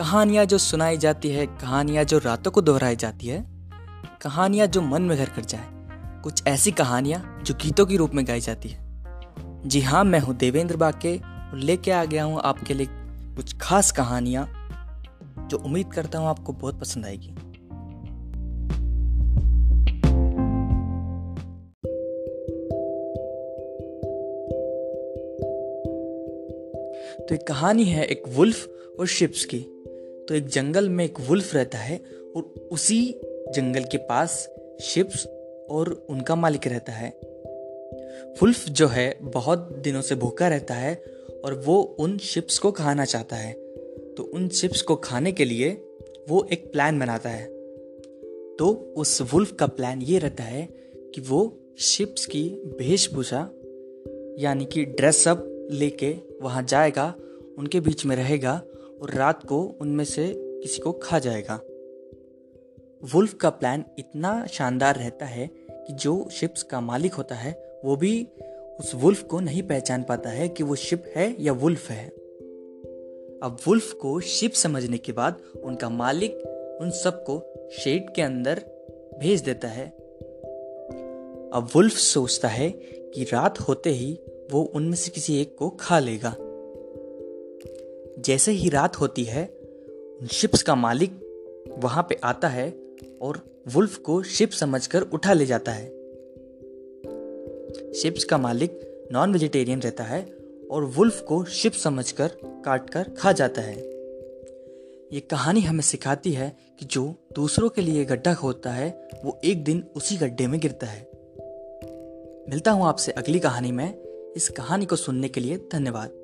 कहानियाँ जो सुनाई जाती है, कहानियाँ जो रातों को दोहराई जाती है, कहानियाँ जो मन में घर कर जाए, कुछ ऐसी कहानियाँ जो गीतों के रूप में गाई जाती है। जी हाँ मैं हूँ देवेंद्र बाके और लेके आ गया हूँ आपके लिए कुछ खास कहानियाँ जो उम्मीद करता हूँ आपको बहुत पसंद आएगी। तो एक कहानी है एक वुल्फ और शिप्स की। तो एक जंगल में एक वुल्फ रहता है और उसी जंगल के पास शिप्स और उनका मालिक रहता है। वुल्फ जो है, बहुत दिनों से भूखा रहता है और वो उन शिप्स को खाना चाहता है। तो उन शिप्स को खाने के लिए वो एक प्लान बनाता है। तो उस वुल्फ का प्लान ये रहता है कि वो शिप्स की वेशभूषा यानी कि ड्रेसअप लेके वहाँ जाएगा, उनके बीच में रहेगा और रात को उनमें से किसी को खा जाएगा। वुल्फ का प्लान इतना शानदार रहता है कि जो शिप्स का मालिक होता है, वो भी उस वुल्फ को नहीं पहचान पाता है कि वो शिप है या वुल्फ है। अब वुल्फ को शिप समझने के बाद उनका मालिक उन सबको शेड के अंदर भेज देता है। अब वुल्फ सोचता है कि रात होते ही वो उनमें से किसी एक को खा लेगा। जैसे ही रात होती है शिप्स का मालिक वहाँ पे आता है और वुल्फ को शिप समझकर उठा ले जाता है। शिप्स का मालिक नॉन वेजिटेरियन रहता है और वुल्फ को शिप समझकर काट कर खा जाता है। ये कहानी हमें सिखाती है कि जो दूसरों के लिए गड्ढा खोदता है, वो एक दिन उसी गड्ढे में गिरता है। मिलता हूँ आपसे अगली कहानी में। इस कहानी को सुनने के लिए धन्यवाद।